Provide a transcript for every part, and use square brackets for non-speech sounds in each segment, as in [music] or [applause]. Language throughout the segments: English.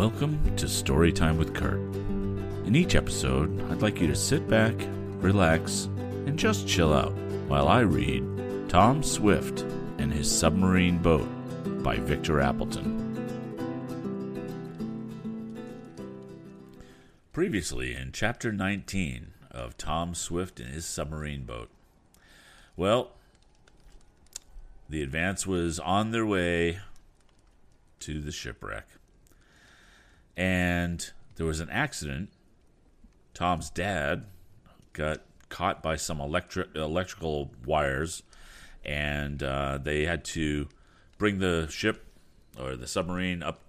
Welcome to Storytime with Kurt. In each episode, I'd like you to sit back, relax, and just chill out while I read Tom Swift and His Submarine Boat by Victor Appleton. Previously in Chapter 19 of Tom Swift and His Submarine Boat. Well, the advance was on their way to the shipwreck. And there was an accident. Tom's dad got caught by some electric electrical wires, and uh, they had to bring the ship or the submarine up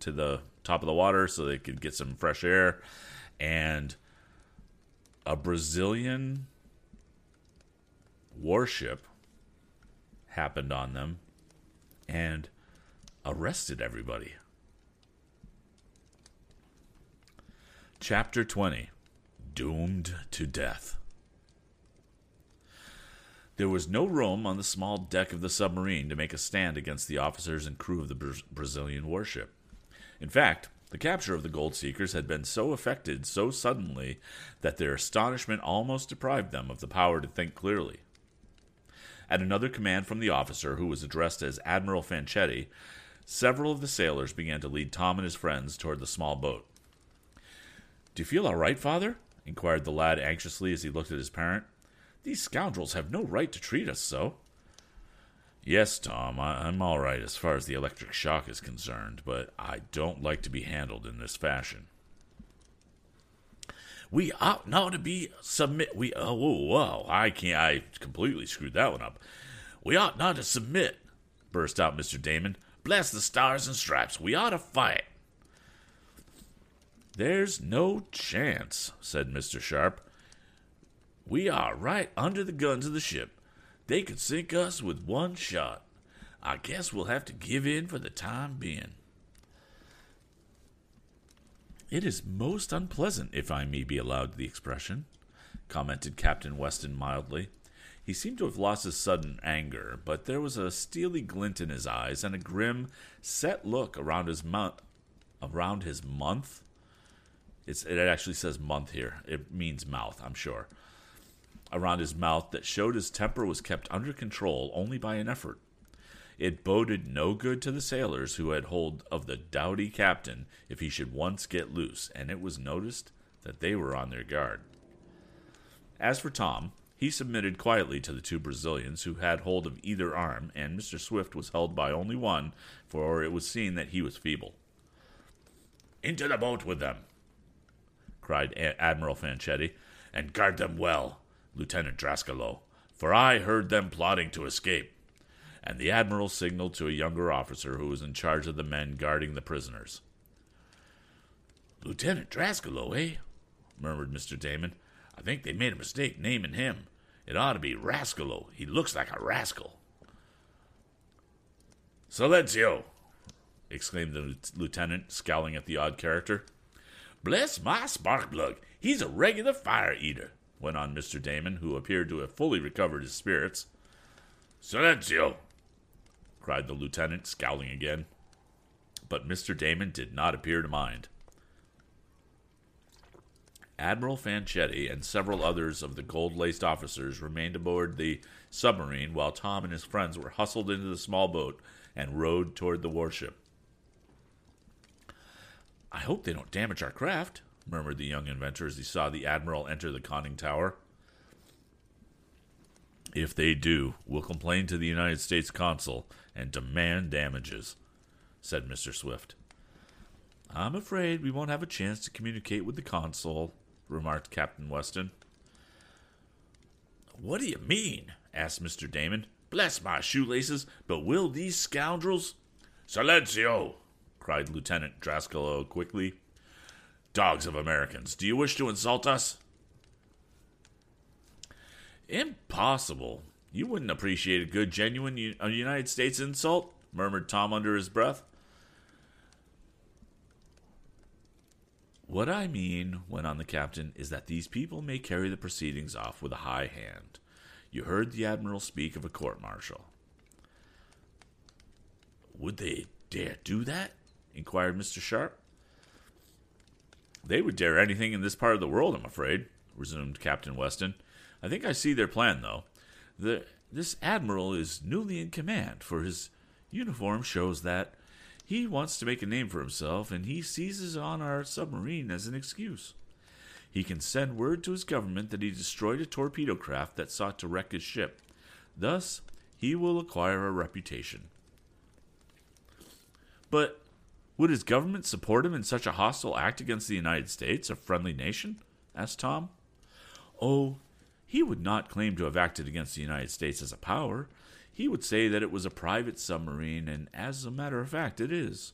to the top of the water so they could get some fresh air. And a Brazilian warship happened on them and arrested everybody. Chapter 20 Doomed to Death. There was no room on the small deck of the submarine to make a stand against the officers and crew of the Bra- Brazilian warship. In fact, the capture of the gold seekers had been so effected so suddenly that their astonishment almost deprived them of the power to think clearly. At another command from the officer, who was addressed as Admiral Fanchetti, several of the sailors began to lead Tom and his friends toward the small boat. Do you feel all right, father? inquired the lad anxiously as he looked at his parent. These scoundrels have no right to treat us so. Yes, Tom, I, am all right as far as the electric shock is concerned, but I don't like to be handled in this fashion. We ought not to be submit. We oh whoa, I can't. I completely screwed that one up. We ought not to submit. Burst out Mister Damon. Bless the stars and stripes. We ought to fight. There's no chance, said Mr. Sharp. We are right under the guns of the ship. They could sink us with one shot. I guess we'll have to give in for the time being. It is most unpleasant, if I may be allowed the expression, commented Captain Weston mildly. He seemed to have lost his sudden anger, but there was a steely glint in his eyes and a grim, set look around his mouth, Around his month? It's, it actually says month here. It means mouth, I'm sure. Around his mouth that showed his temper was kept under control only by an effort. It boded no good to the sailors who had hold of the doughty captain if he should once get loose, and it was noticed that they were on their guard. As for Tom, he submitted quietly to the two Brazilians who had hold of either arm, and Mr. Swift was held by only one, for it was seen that he was feeble. Into the boat with them, cried Admiral Fanchetti, and guard them well, Lieutenant Drascalo, for I heard them plotting to escape. And the Admiral signaled to a younger officer who was in charge of the men guarding the prisoners. Lieutenant Drascalo, eh? murmured Mr. Damon. I think they made a mistake naming him. It ought to be Rascalo. He looks like a rascal. Silencio! exclaimed the lieutenant, scowling at the odd character. Bless my spark plug, he's a regular fire eater, went on Mr. Damon, who appeared to have fully recovered his spirits. Silencio! cried the lieutenant, scowling again. But Mr. Damon did not appear to mind. Admiral Fanchetti and several others of the gold laced officers remained aboard the submarine while Tom and his friends were hustled into the small boat and rowed toward the warship. I hope they don't damage our craft, murmured the young inventor as he saw the Admiral enter the conning tower. If they do, we'll complain to the United States consul and demand damages, said Mr. Swift. I'm afraid we won't have a chance to communicate with the consul, remarked Captain Weston. What do you mean? asked Mr. Damon. Bless my shoelaces, but will these scoundrels. Silencio! Cried Lieutenant Drascalo quickly. Dogs of Americans, do you wish to insult us? Impossible. You wouldn't appreciate a good, genuine United States insult, murmured Tom under his breath. What I mean, went on the captain, is that these people may carry the proceedings off with a high hand. You heard the admiral speak of a court martial. Would they dare do that? Inquired Mr. Sharp. They would dare anything in this part of the world, I'm afraid, resumed Captain Weston. I think I see their plan, though. The, this admiral is newly in command, for his uniform shows that. He wants to make a name for himself, and he seizes on our submarine as an excuse. He can send word to his government that he destroyed a torpedo craft that sought to wreck his ship. Thus, he will acquire a reputation. But would his government support him in such a hostile act against the United States, a friendly nation? asked Tom. Oh, he would not claim to have acted against the United States as a power. He would say that it was a private submarine, and as a matter of fact, it is.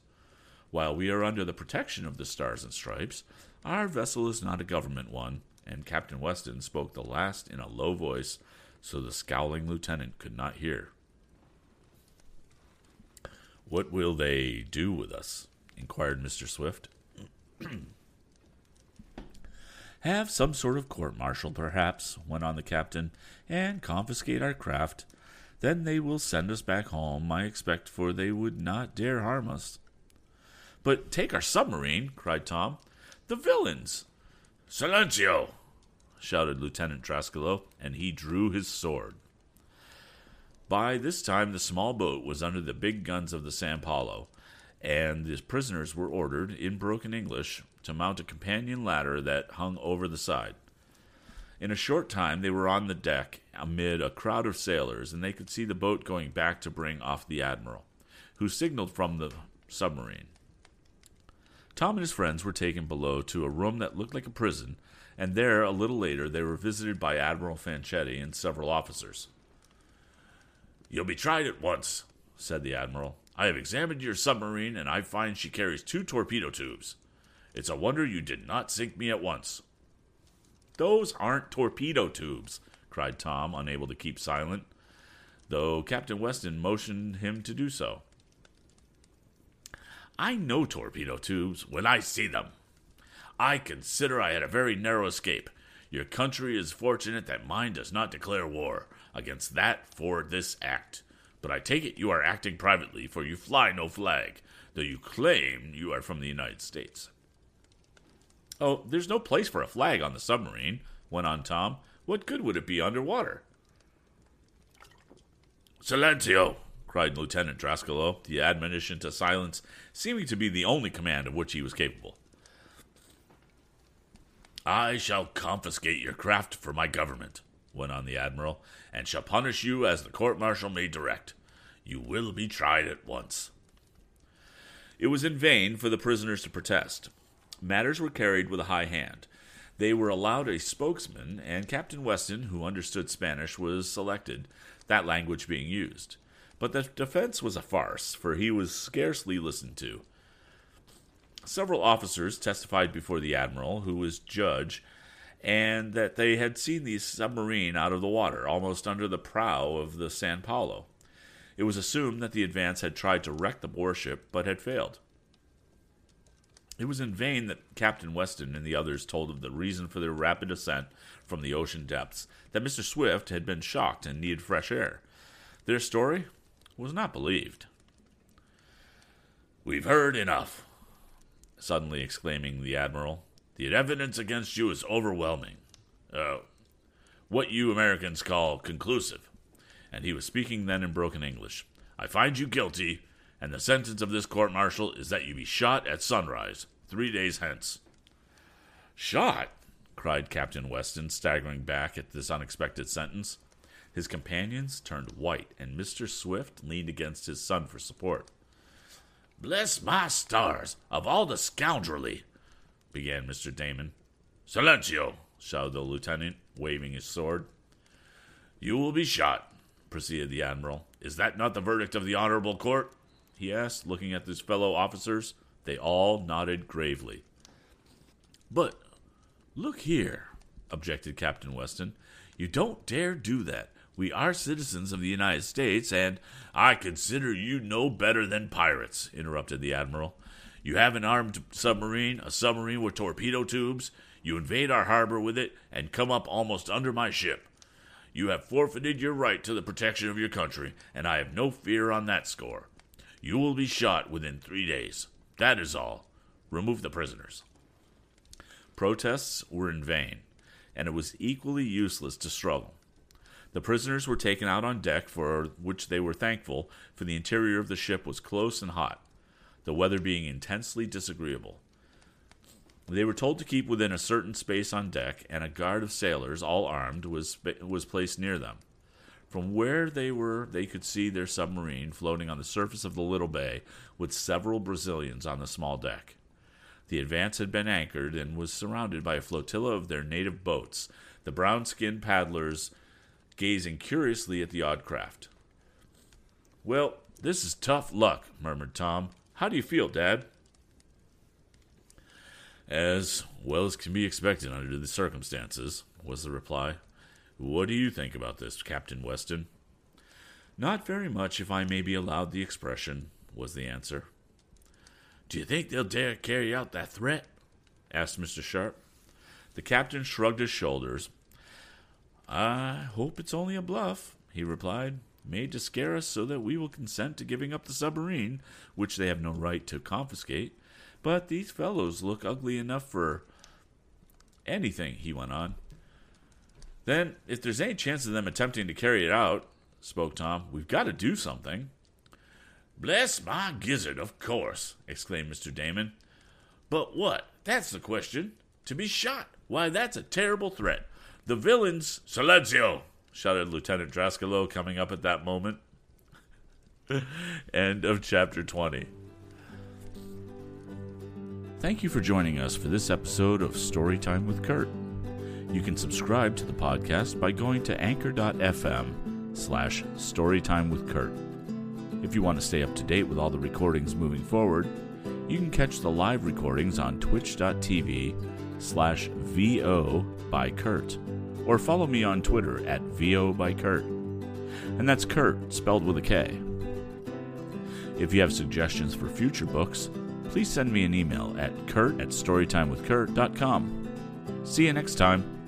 While we are under the protection of the Stars and Stripes, our vessel is not a government one, and Captain Weston spoke the last in a low voice so the scowling lieutenant could not hear. What will they do with us? Inquired Mr. Swift. Have some sort of court martial, perhaps, went on the captain, and confiscate our craft. Then they will send us back home, I expect, for they would not dare harm us. But take our submarine, cried Tom. The villains! Silencio! shouted Lieutenant Drascalo, and he drew his sword. By this time, the small boat was under the big guns of the San Paulo, and the prisoners were ordered, in broken English, to mount a companion ladder that hung over the side. In a short time, they were on the deck amid a crowd of sailors, and they could see the boat going back to bring off the admiral, who signaled from the submarine. Tom and his friends were taken below to a room that looked like a prison, and there, a little later, they were visited by Admiral Fanchetti and several officers. You'll be tried at once, said the Admiral. I have examined your submarine, and I find she carries two torpedo tubes. It's a wonder you did not sink me at once. Those aren't torpedo tubes, cried Tom, unable to keep silent, though Captain Weston motioned him to do so. I know torpedo tubes when I see them. I consider I had a very narrow escape. Your country is fortunate that mine does not declare war against that for this act. But I take it you are acting privately, for you fly no flag, though you claim you are from the United States. Oh, there's no place for a flag on the submarine, went on Tom. What good would it be underwater? Silencio! cried Lieutenant Drascalo, the admonition to silence seeming to be the only command of which he was capable. I shall confiscate your craft for my government, went on the Admiral, and shall punish you as the court martial may direct. You will be tried at once. It was in vain for the prisoners to protest. Matters were carried with a high hand. They were allowed a spokesman, and Captain Weston, who understood Spanish, was selected, that language being used. But the defense was a farce, for he was scarcely listened to. Several officers testified before the admiral, who was judge, and that they had seen the submarine out of the water, almost under the prow of the San Paulo. It was assumed that the advance had tried to wreck the warship, but had failed. It was in vain that Captain Weston and the others told of the reason for their rapid ascent from the ocean depths, that Mr. Swift had been shocked and needed fresh air. Their story was not believed. We've heard enough, suddenly exclaiming the Admiral. The evidence against you is overwhelming. Uh, what you Americans call conclusive. And he was speaking then in broken English. I find you guilty, and the sentence of this court martial is that you be shot at sunrise, three days hence. Shot? cried Captain Weston, staggering back at this unexpected sentence. His companions turned white, and Mr. Swift leaned against his son for support. Bless my stars, of all the scoundrelly, began Mr. Damon. Silencio, shouted the lieutenant, waving his sword. You will be shot, proceeded the admiral. Is that not the verdict of the honorable court? he asked, looking at his fellow officers. They all nodded gravely. But look here, objected Captain Weston. You don't dare do that. We are citizens of the United States, and I consider you no better than pirates, interrupted the Admiral. You have an armed submarine, a submarine with torpedo tubes. You invade our harbor with it and come up almost under my ship. You have forfeited your right to the protection of your country, and I have no fear on that score. You will be shot within three days. That is all. Remove the prisoners. Protests were in vain, and it was equally useless to struggle. The prisoners were taken out on deck, for which they were thankful, for the interior of the ship was close and hot, the weather being intensely disagreeable. They were told to keep within a certain space on deck, and a guard of sailors, all armed, was, was placed near them. From where they were, they could see their submarine floating on the surface of the little bay with several Brazilians on the small deck. The Advance had been anchored and was surrounded by a flotilla of their native boats, the brown skinned paddlers gazing curiously at the odd craft. Well, this is tough luck, murmured Tom. How do you feel, Dad? As well as can be expected under the circumstances, was the reply. What do you think about this, Captain Weston? Not very much, if I may be allowed the expression, was the answer. Do you think they'll dare carry out that threat? asked Mr. Sharp. The captain shrugged his shoulders. I hope it's only a bluff, he replied, made to scare us so that we will consent to giving up the submarine, which they have no right to confiscate. But these fellows look ugly enough for anything, he went on. Then, if there's any chance of them attempting to carry it out, spoke Tom, we've got to do something. Bless my gizzard, of course, exclaimed Mr. Damon. But what? That's the question. To be shot. Why, that's a terrible threat. The villains. Silencio! Shouted Lieutenant Drascalo, coming up at that moment. [laughs] End of chapter 20. Thank you for joining us for this episode of Storytime with Kurt. You can subscribe to the podcast by going to anchor.fm slash storytime with Kurt. If you want to stay up to date with all the recordings moving forward, you can catch the live recordings on twitch.tv slash VO by Kurt, or follow me on Twitter at VO by Kurt. And that's Kurt, spelled with a K. If you have suggestions for future books, please send me an email at kurt at storytimewithkurt.com. See you next time.